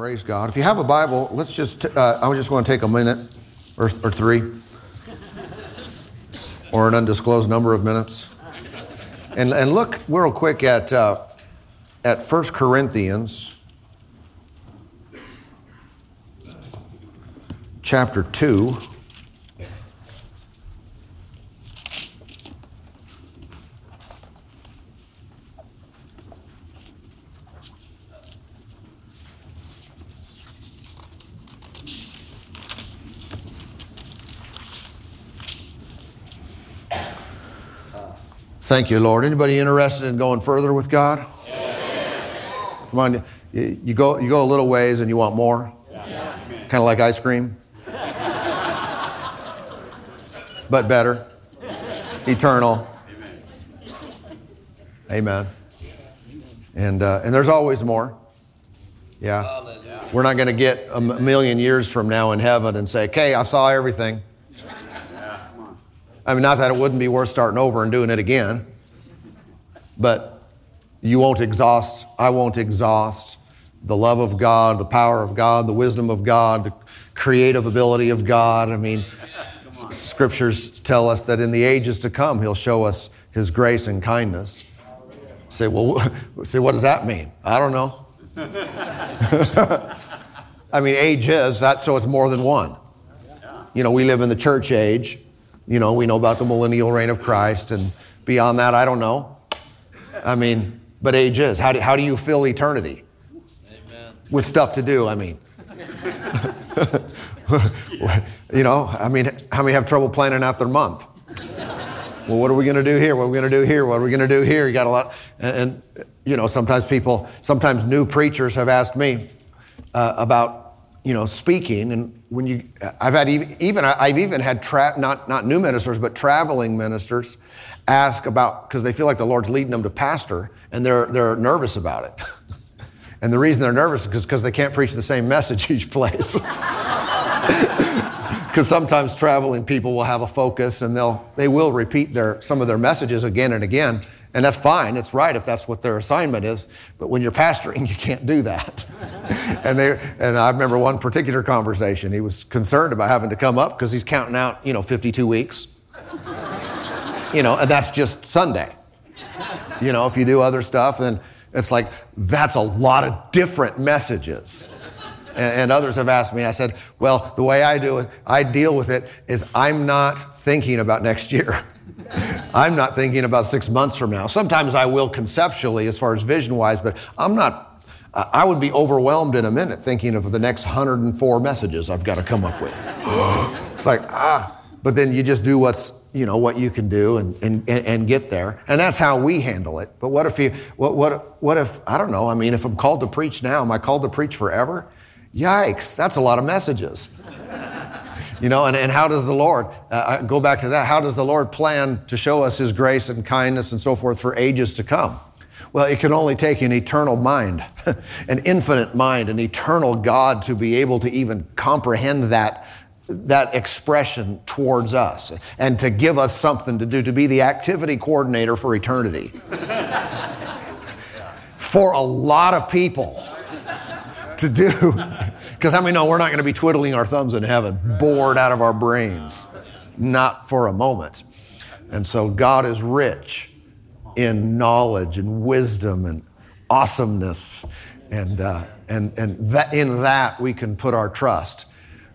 Praise God. If you have a Bible, let's just, uh, I was just going to take a minute or, or three or an undisclosed number of minutes and, and look real quick at, uh, at 1 Corinthians chapter 2. Thank you, Lord. Anybody interested in going further with God? Yes. Come on, you, go, you go a little ways and you want more? Yes. Kind of like ice cream? but better, eternal. Amen. And, uh, and there's always more. Yeah. We're not going to get a million years from now in heaven and say, okay, I saw everything. I mean, not that it wouldn't be worth starting over and doing it again, but you won't exhaust, I won't exhaust the love of God, the power of God, the wisdom of God, the creative ability of God. I mean, scriptures tell us that in the ages to come, He'll show us His grace and kindness. Say, well, say, what does that mean? I don't know. I mean, age is that, so it's more than one. You know, we live in the church age. You know, we know about the millennial reign of Christ, and beyond that, I don't know. I mean, but age is. How do, how do you fill eternity? Amen. With stuff to do, I mean. you know, I mean, how many have trouble planning out their month? well, what are we going to do here? What are we going to do here? What are we going to do here? You got a lot. And, and, you know, sometimes people, sometimes new preachers have asked me uh, about you know, speaking, and when you, I've had even, I've even had tra- not not new ministers, but traveling ministers, ask about because they feel like the Lord's leading them to pastor, and they're they're nervous about it. and the reason they're nervous is because they can't preach the same message each place. Because sometimes traveling people will have a focus, and they'll they will repeat their some of their messages again and again. And that's fine, it's right if that's what their assignment is. But when you're pastoring, you can't do that. and, they, and I remember one particular conversation. He was concerned about having to come up because he's counting out, you know, 52 weeks. you know, and that's just Sunday. You know, if you do other stuff, then it's like, that's a lot of different messages. And, and others have asked me, I said, well, the way I do it, I deal with it is I'm not thinking about next year. I'm not thinking about six months from now. Sometimes I will conceptually, as far as vision wise, but I'm not, I would be overwhelmed in a minute thinking of the next 104 messages I've got to come up with. it's like, ah. But then you just do what's, you know, what you can do and, and, and get there. And that's how we handle it. But what if you, what, what, what if, I don't know, I mean, if I'm called to preach now, am I called to preach forever? Yikes, that's a lot of messages. You know, and, and how does the Lord, uh, go back to that, how does the Lord plan to show us His grace and kindness and so forth for ages to come? Well, it can only take an eternal mind, an infinite mind, an eternal God to be able to even comprehend that, that expression towards us and to give us something to do, to be the activity coordinator for eternity. for a lot of people to do. Because how many know we're not going to be twiddling our thumbs in heaven, bored out of our brains? Not for a moment. And so God is rich in knowledge and wisdom and awesomeness. And, uh, and, and that, in that we can put our trust.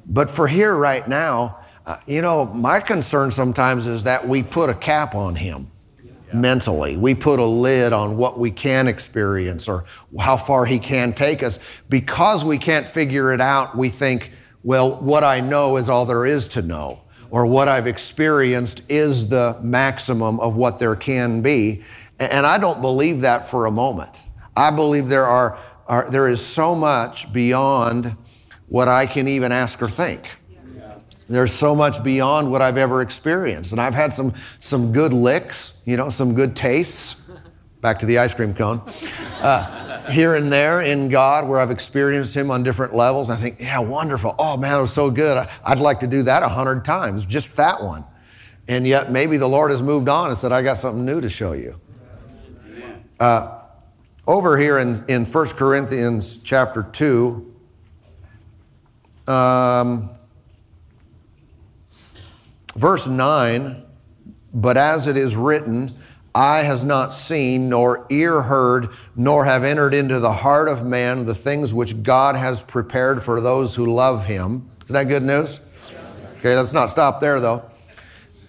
But for here right now, uh, you know, my concern sometimes is that we put a cap on him mentally. We put a lid on what we can experience or how far He can take us. Because we can't figure it out, we think, well, what I know is all there is to know, or what I've experienced is the maximum of what there can be. And I don't believe that for a moment. I believe there, are, are there is so much beyond what I can even ask or think. There's so much beyond what I've ever experienced. And I've had some, some good licks, you know, some good tastes. Back to the ice cream cone. Uh, here and there in God where I've experienced Him on different levels. I think, yeah, wonderful. Oh, man, it was so good. I'd like to do that a hundred times, just that one. And yet maybe the Lord has moved on and said, I got something new to show you. Uh, over here in, in 1 Corinthians chapter 2, Um, verse 9, but as it is written, eye has not seen, nor ear heard, nor have entered into the heart of man the things which God has prepared for those who love him. Is that good news? Yes. Okay, let's not stop there though,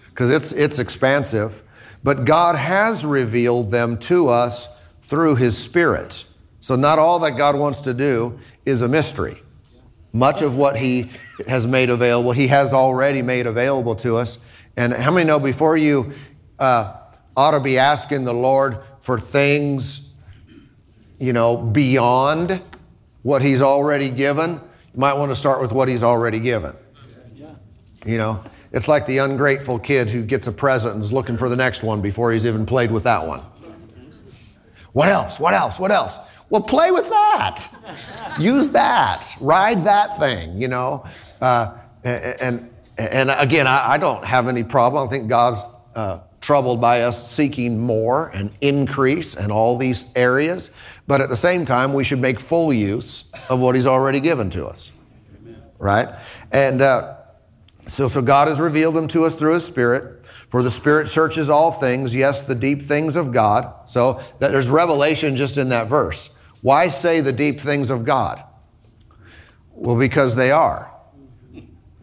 because it's, it's expansive. But God has revealed them to us through his Spirit. So, not all that God wants to do is a mystery. Much of what he has made available, he has already made available to us. And how many know before you uh, ought to be asking the Lord for things, you know, beyond what He's already given? You might want to start with what He's already given. You know, it's like the ungrateful kid who gets a present and is looking for the next one before he's even played with that one. What else? What else? What else? Well, play with that. Use that. Ride that thing, you know. Uh, and, and again, I, don't have any problem. I think God's uh, troubled by us seeking more and increase in all these areas. But at the same time, we should make full use of what He's already given to us. Right? And uh, so, so God has revealed them to us through His Spirit. For the Spirit searches all things, yes, the deep things of God. So that there's revelation just in that verse. Why say the deep things of God? Well, because they are.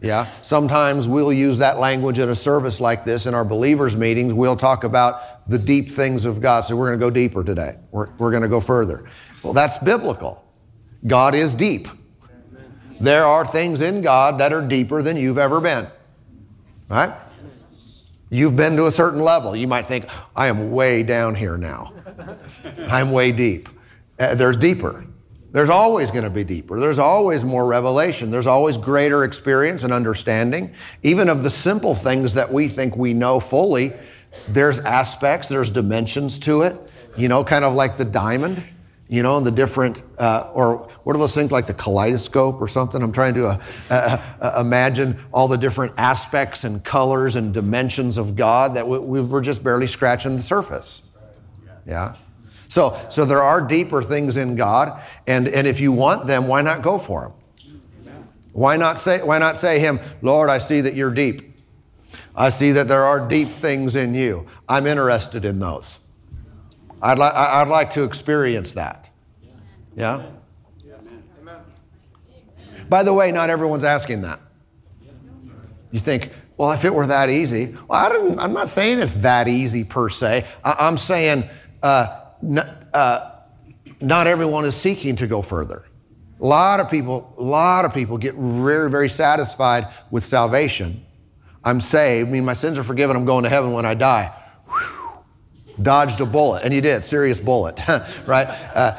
Yeah, sometimes we'll use that language at a service like this in our believers' meetings. We'll talk about the deep things of God. So we're going to go deeper today. We're, we're going to go further. Well, that's biblical. God is deep. There are things in God that are deeper than you've ever been. Right? You've been to a certain level. You might think, I am way down here now. I'm way deep. Uh, there's deeper. There's always going to be deeper. There's always more revelation. There's always greater experience and understanding. Even of the simple things that we think we know fully, there's aspects, there's dimensions to it, you know, kind of like the diamond, you know, and the different, uh, or what are those things like the kaleidoscope or something? I'm trying to uh, uh, uh imagine all the different aspects and colors and dimensions of God that we, we we're just barely scratching the surface. Yeah. So, so there are deeper things in God, and, and if you want them, why not go for them? Why not say, why not say him, Lord, I see that you're deep. I see that there are deep things in you. I'm interested in those. I'd, li- I'd like to experience that. Yeah? By the way, not everyone's asking that. You think, well, if it were that easy, well, I am not saying it's that easy per se. I, am saying uh, uh, not everyone is seeking to go further. A lot of people, a lot of people get very, very satisfied with salvation. I'm saved, I mean, my sins are forgiven, I'm going to heaven when I die. Whew. Dodged a bullet, and you did, serious bullet, right? Uh,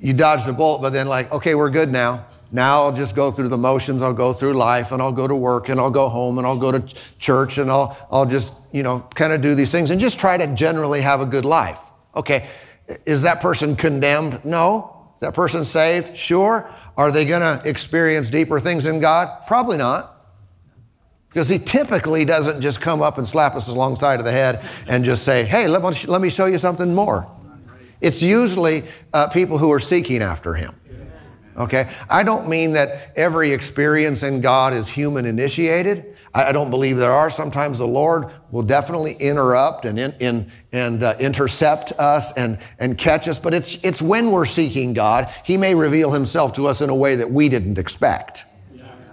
you dodged a bullet, but then, like, okay, we're good now. Now I'll just go through the motions. I'll go through life and I'll go to work and I'll go home and I'll go to church and I'll, I'll just, you know, kind of do these things and just try to generally have a good life. Okay, is that person condemned? No. Is that person saved? Sure. Are they going to experience deeper things in God? Probably not. Because he typically doesn't just come up and slap us alongside of the head and just say, hey, let me, show you something more. It's usually uh, people who are seeking after him. Okay? I don't mean that every experience in God is human initiated. I, don't believe there are. Sometimes the Lord will definitely interrupt and, in, in, and uh, intercept us and, and catch us, but it's, it's when we're seeking God, He may reveal Himself to us in a way that we didn't expect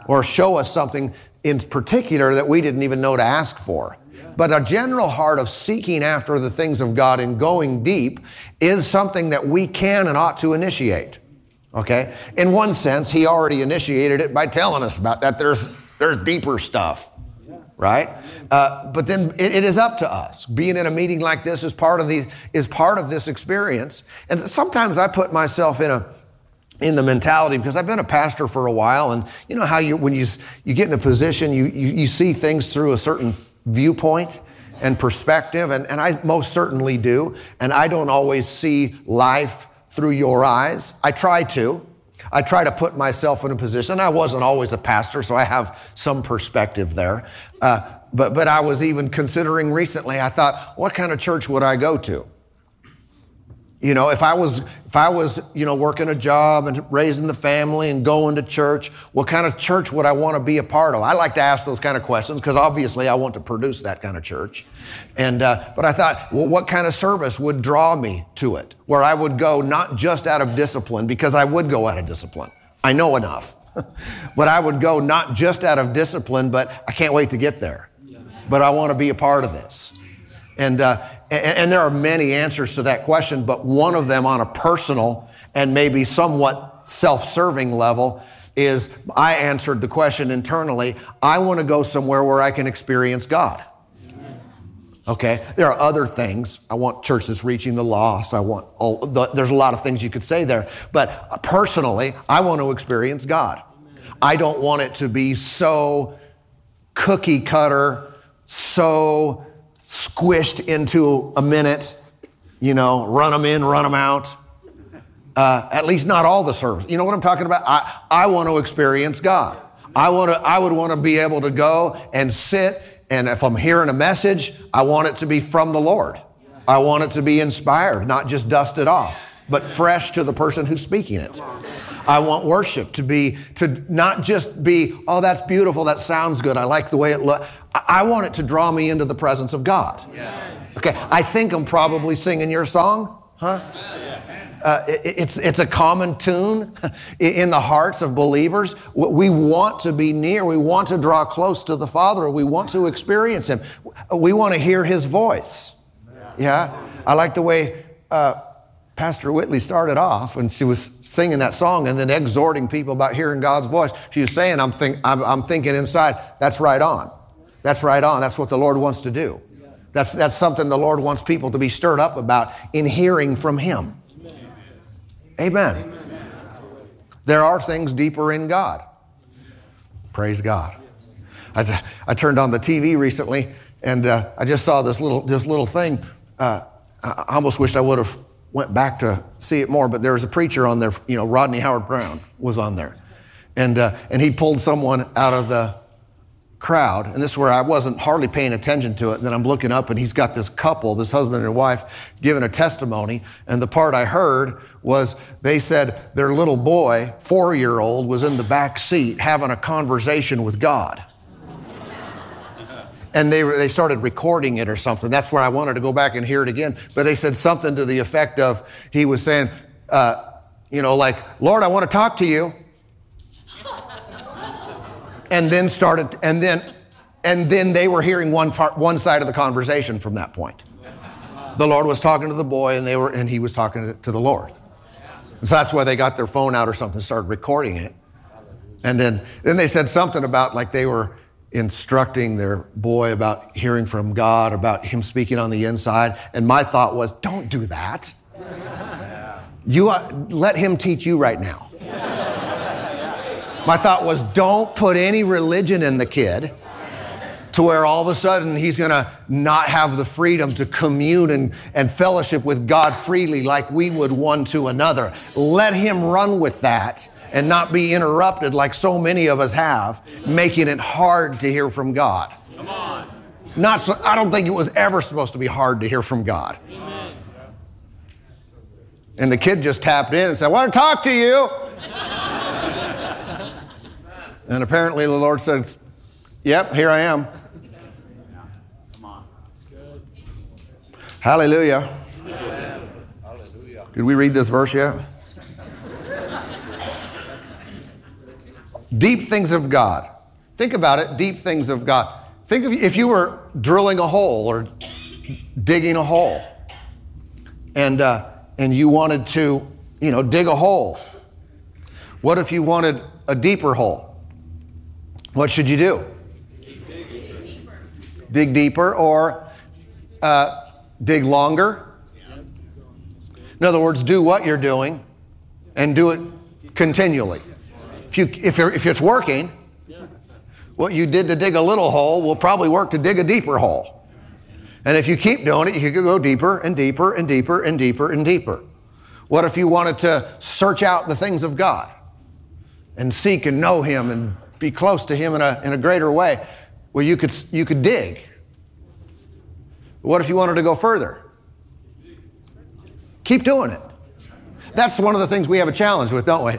or show us something in particular that we didn't even know to ask for. But a general heart of seeking after the things of God and going deep is something that we can and ought to initiate. Okay? In one sense, he already initiated it by telling us about that there's, there's deeper stuff right? Uh, but then it, it is up to us. Being in a meeting like this is part of the is part of this experience. And sometimes I put myself in a in the mentality because I've been a pastor for a while, and you know how you when you you get in a position, you you, you see things through a certain viewpoint and perspective, and, and I most certainly do. And I don't always see life through your eyes. I try to. I try to put myself in a position. I wasn't always a pastor, so I have some perspective there. Uh, but, but I was even considering recently, I thought, what kind of church would I go to? You know, if I was if I was, you know, working a job and raising the family and going to church, what kind of church would I want to be a part of? I like to ask those kind of questions because obviously I want to produce that kind of church. And uh, but I thought, well, what kind of service would draw me to it, where I would go not just out of discipline, because I would go out of discipline. I know enough, but I would go not just out of discipline, but I can't wait to get there. But I want to be a part of this. And uh, and there are many answers to that question, but one of them on a personal and maybe somewhat self serving level is I answered the question internally I want to go somewhere where I can experience God. Okay, there are other things. I want churches reaching the lost. I want all, the, there's a lot of things you could say there. But personally, I want to experience God. I don't want it to be so cookie cutter, so squished into a minute, you know, run them in, run them out. Uh, at least not all the service. You know what I'm talking about? I, I want to experience God. I want to, I would want to be able to go and sit, and if I'm hearing a message, I want it to be from the Lord. I want it to be inspired, not just dusted off, but fresh to the person who's speaking it. I want worship to be, to not just be, oh, that's beautiful, that sounds good, I like the way it looks. I want it to draw me into the presence of God. Okay, I think I'm probably singing your song, huh? Uh, it, it's, it's a common tune in the hearts of believers. We want to be near. We want to draw close to the Father. We want to experience Him. We want to hear His voice. Yeah? I like the way uh, Pastor Whitley started off when she was singing that song and then exhorting people about hearing God's voice. She was saying, I'm, think, I'm, I'm thinking inside, that's right on. That's right on. That's what the Lord wants to do. That's, that's something the Lord wants people to be stirred up about in hearing from Him. Amen. Amen. There are things deeper in God. Praise God. I, I turned on the TV recently and uh, I just saw this little, this little thing. Uh, I almost wish I would have went back to see it more, but there was a preacher on there, you know, Rodney Howard Browne was on there. And, uh, and he pulled someone out of the crowd, and this is where I wasn't hardly paying attention to it. And then I'm looking up, and he's got this couple, this husband and wife, giving a testimony. And the part I heard was they said their little boy, four year old, was in the back seat having a conversation with God. and they, they started recording it or something. That's where I wanted to go back and hear it again. But they said something to the effect of, he was saying, uh, you know, like, Lord, I want to talk to you and then started, and then, and then they were hearing one, part, one side of the conversation from that point. The Lord was talking to the boy, and they were, and he was talking to the Lord. And so that's why they got their phone out or something, and started recording it. And then, then they said something about like they were instructing their boy about hearing from God, about him speaking on the inside. And my thought was, don't do that. You uh, let him teach you right now. My thought was don't put any religion in the kid to where all of a sudden he's going to not have the freedom to commune and, and fellowship with God freely like we would one to another. Let him run with that and not be interrupted like so many of us have, making it hard to hear from God. Come on. Not so, I don't think it was ever supposed to be hard to hear from God. Amen. And the kid just tapped in and said, I want to talk to you. And apparently the Lord said, Yep, here I am. Hallelujah. Hallelujah. Did we read this verse yet? deep things of God. Think about it, deep things of God. Think of if you were drilling a hole or digging a hole, and uh, and you wanted to, you know, dig a hole. What if you wanted a deeper hole? What should you do? Dig deeper, or uh, dig longer. In other words, do what you're doing and do it continually. If, you, if, if it's working, what you did to dig a little hole will probably work to dig a deeper hole. And if you keep doing it, you could go deeper and deeper and deeper and deeper and deeper. What if you wanted to search out the things of God and seek and know Him and be close to Him in a, in a greater way, well, you could, you could dig. What if you wanted to go further? Keep doing it. That's one of the things we have a challenge with, don't we?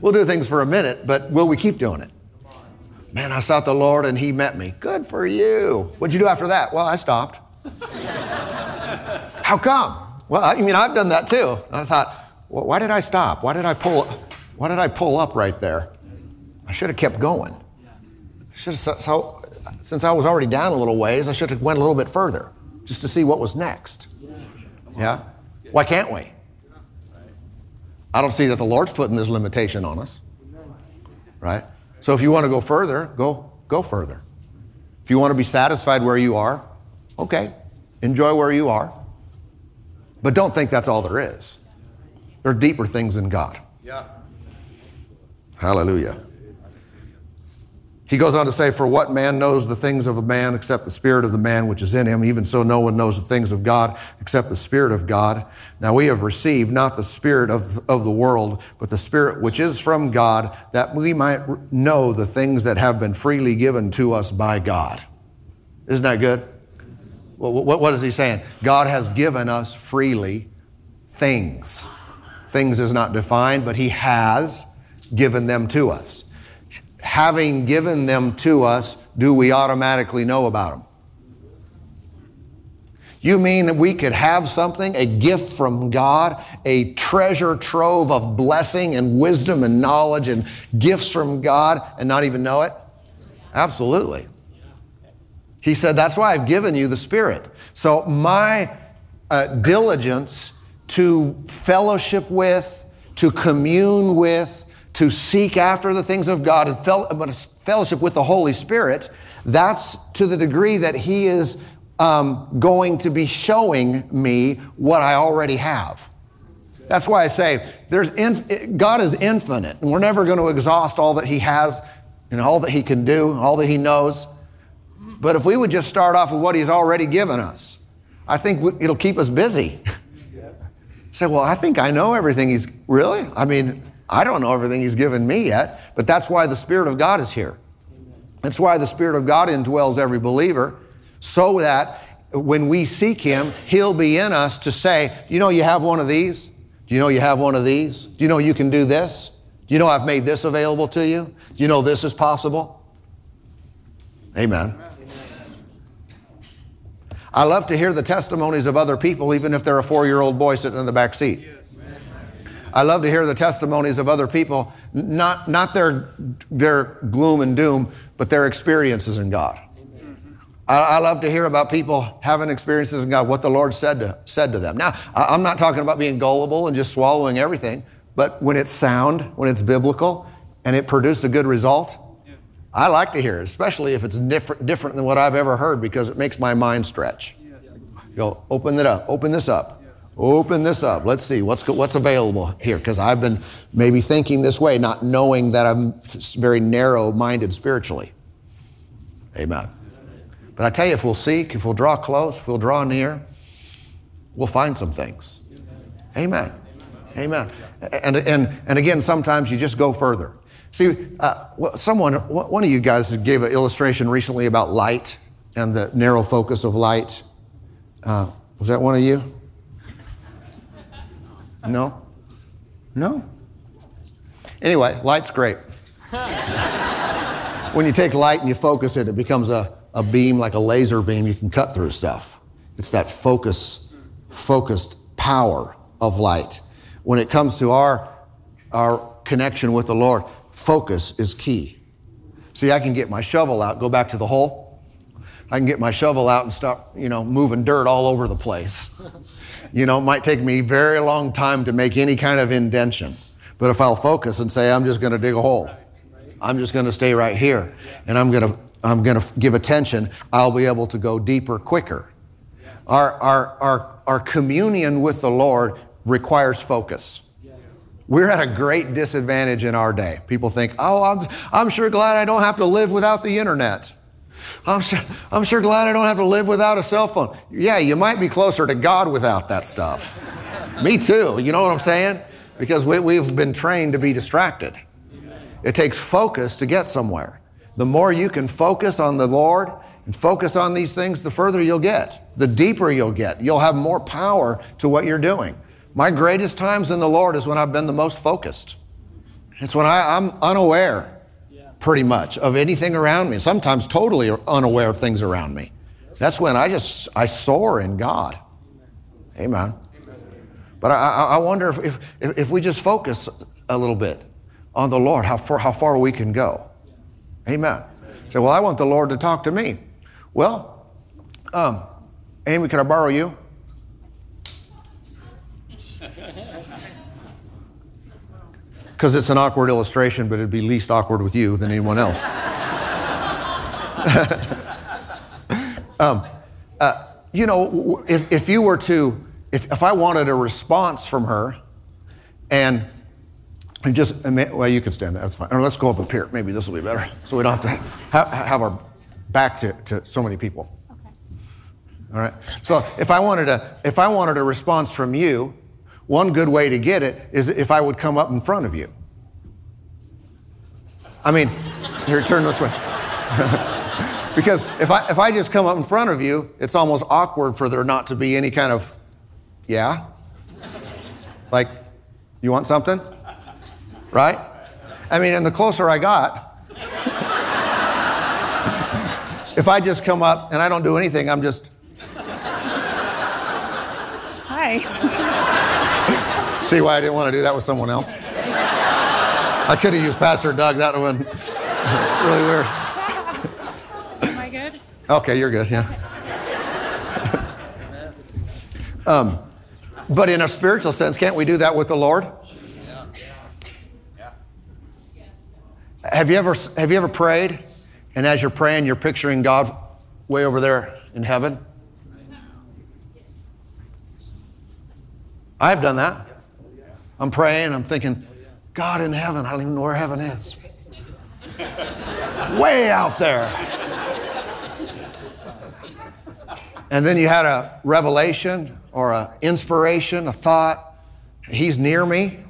We'll do things for a minute, but will we keep doing it? Man, I sought the Lord and He met me. Good for you. What'd you do after that? Well, I stopped. How come? Well, I mean, I've done that too. I thought, well, why did I stop? Why did I pull? Why did I pull up right there? I should have kept going. Should have, so, since I was already down a little ways, I should have went a little bit further just to see what was next. Yeah. Why can't we? I don't see that the Lord's putting this limitation on us. Right? So if you want to go further, go go further. If you want to be satisfied where you are, okay, enjoy where you are. But don't think that's all there is. There are deeper things in God. Yeah. Hallelujah. He goes on to say, For what man knows the things of a man except the spirit of the man which is in him? Even so, no one knows the things of God except the spirit of God. Now we have received not the spirit of, of the world, but the spirit which is from God, that we might know the things that have been freely given to us by God. Isn't that good? What, what is he saying? God has given us freely things. Things is not defined, but he has given them to us having given them to us, do we automatically know about them? You mean that we could have something, a gift from God, a treasure trove of blessing and wisdom and knowledge and gifts from God and not even know it? Absolutely. He said, That's why I've given you the Spirit. So, my uh, diligence to fellowship with, to commune with, to seek after the things of God and fellowship with the Holy Spirit, that's to the degree that He is um, going to be showing me what I already have. That's why I say there's in, God is infinite, and we're never going to exhaust all that He has and all that He can do, all that He knows. But if we would just start off with what He's already given us, I think it'll keep us busy. Say, well, I think I know everything He's really. I mean, I don't know everything He's given me yet, but that's why the Spirit of God is here. That's why the Spirit of God indwells every believer, so that when we seek Him, He'll be in us to say, You know, you have one of these? Do you know you have one of these? Do you know you can do this? Do you know I've made this available to you? Do you know this is possible? Amen. I love to hear the testimonies of other people, even if they're a four year old boy sitting in the back seat. I love to hear the testimonies of other people, not, not their, their gloom and doom, but their experiences in God. I, I love to hear about people having experiences in God, what the Lord said to, said to them. Now, I'm not talking about being gullible and just swallowing everything, but when it's sound, when it's biblical, and it produced a good result, I like to hear it, especially if it's different, different than what I've ever heard because it makes my mind stretch. Go, open it up, open this up. Open this up. Let's see what's, what's available here because I've been maybe thinking this way, not knowing that I'm very narrow minded spiritually. Amen. But I tell you, if we'll seek, if we'll draw close, if we'll draw near, we'll find some things. Amen. Amen. And, and, and again, sometimes you just go further. See, uh, someone, one of you guys gave an illustration recently about light and the narrow focus of light. Uh, was that one of you? No? No? Anyway, light's great. when you take light and you focus it, it becomes a, a beam like a laser beam you can cut through stuff. It's that focus, focused power of light. When it comes to our, our connection with the Lord, focus is key. See, I can get my shovel out, go back to the hole. I can get my shovel out and start, you know, moving dirt all over the place. You know, it might take me very long time to make any kind of indention. But if I'll focus and say, I'm just going to dig a hole, I'm just going to stay right here, and I'm going to, I'm going to give attention, I'll be able to go deeper quicker. Our, our, our, our communion with the Lord requires focus. We're at a great disadvantage in our day. People think, oh, I'm, I'm sure glad I don't have to live without the internet. I'm sure, I'm sure glad I don't have to live without a cell phone. Yeah, you might be closer to God without that stuff. Me too. You know what I'm saying? Because we, we've been trained to be distracted. It takes focus to get somewhere. The more you can focus on the Lord and focus on these things, the further you'll get, the deeper you'll get. You'll have more power to what you're doing. My greatest times in the Lord is when I've been the most focused. It's when I, I'm unaware, pretty much, of anything around me. Sometimes totally unaware of things around me. That's when I just I soar in God. Amen. But I, I wonder if, if, if we just focus a little bit on the Lord, how far, how far we can go. Amen. Say, well, I want the Lord to talk to me. Well, um, Amy, can I borrow you? Because it's an awkward illustration, but it'd be least awkward with you than anyone else. um, uh, you know, if, if you were to, if, if I wanted a response from her, and and just, well, you can stand there, that's fine. Or let's go up up here. Maybe this will be better. So we don't have to have, have our back to, to so many people. Okay. All right. So if I wanted a, if I wanted a response from you, one good way to get it is if I would come up in front of you. I mean, here, turn this way. because if I, if I just come up in front of you, it's almost awkward for there not to be any kind of, yeah? Like, you want something? right? I mean, and the closer I got, if I just come up and I don't do anything, I'm just. Hi. See why I didn't want to do that with someone else? I could have used Pastor Doug. That would have been really weird. Am I good? Okay, you're good, yeah. um, but in a spiritual sense, can't we do that with the Lord? Have you ever, have you ever prayed and as you're praying, you're picturing God way over there in heaven? I've done that. I'm praying, I'm thinking, God in heaven, I don't even know where heaven is. way out there. And then you had a revelation or an inspiration, a thought. He's near me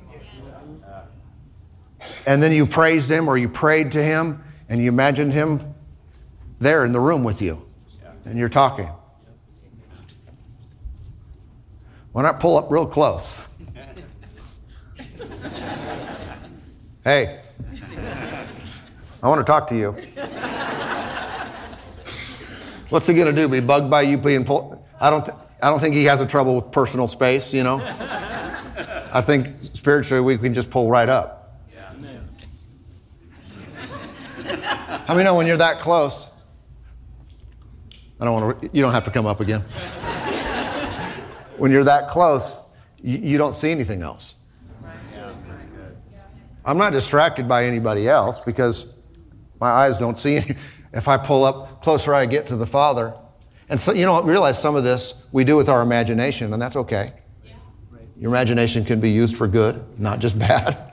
and then you praised him or you prayed to him and you imagined him there in the room with you and you're talking. Why not pull up real close? Hey, I want to talk to you. What's he going to do? Be bugged by you being pulled? I don't, th- I don't think he has a trouble with personal space, you know? I think spiritually we can just pull right up. Yeah. How many know when you're that close? I don't want to, you don't have to come up again. when you're that close, you, you don't see anything else. I'm not distracted by anybody else because my eyes don't see any. If I pull up closer, I get to the Father. And so, you know, realize some of this we do with our imagination, and that's okay. Your imagination can be used for good, not just bad.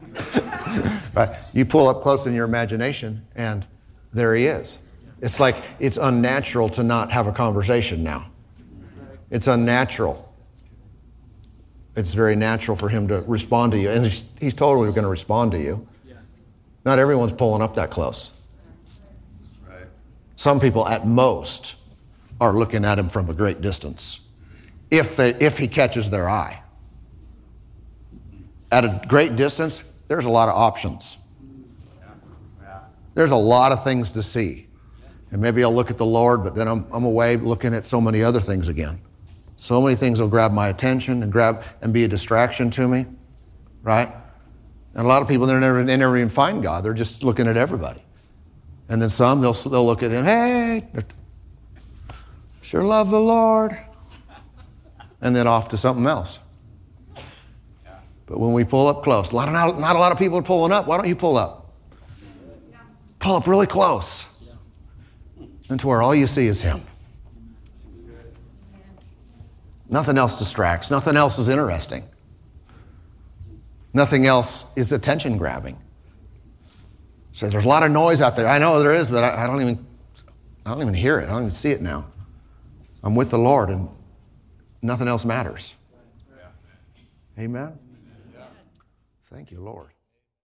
right? You pull up close in your imagination, and there he is. It's like it's unnatural to not have a conversation now. It's unnatural. It's very natural for him to respond to you. And he's, he's totally going to respond to you. Not everyone's pulling up that close. Some people, at most, are looking at him from a great distance if, they, if he catches their eye. At a great distance, there's a lot of options. There's a lot of things to see. And maybe I'll look at the Lord, but then I'm, I'm away looking at so many other things again. So many things will grab my attention and grab and be a distraction to me, right? And a lot of people, they never, they never even find God. They're just looking at everybody. And then some, they'll, they'll look at him, hey, sure love the Lord. And then off to something else. But when we pull up close, a lot of, not, not a lot of people are pulling up. Why don't you pull up? Pull up really close into where all you see is Him. Nothing else distracts, nothing else is interesting. Nothing else is attention grabbing. So there's a lot of noise out there. I know there is, but I, I, don't even I don't even hear it. I don't even see it now. I'm with the Lord and nothing else matters. Amen. Thank you, Lord.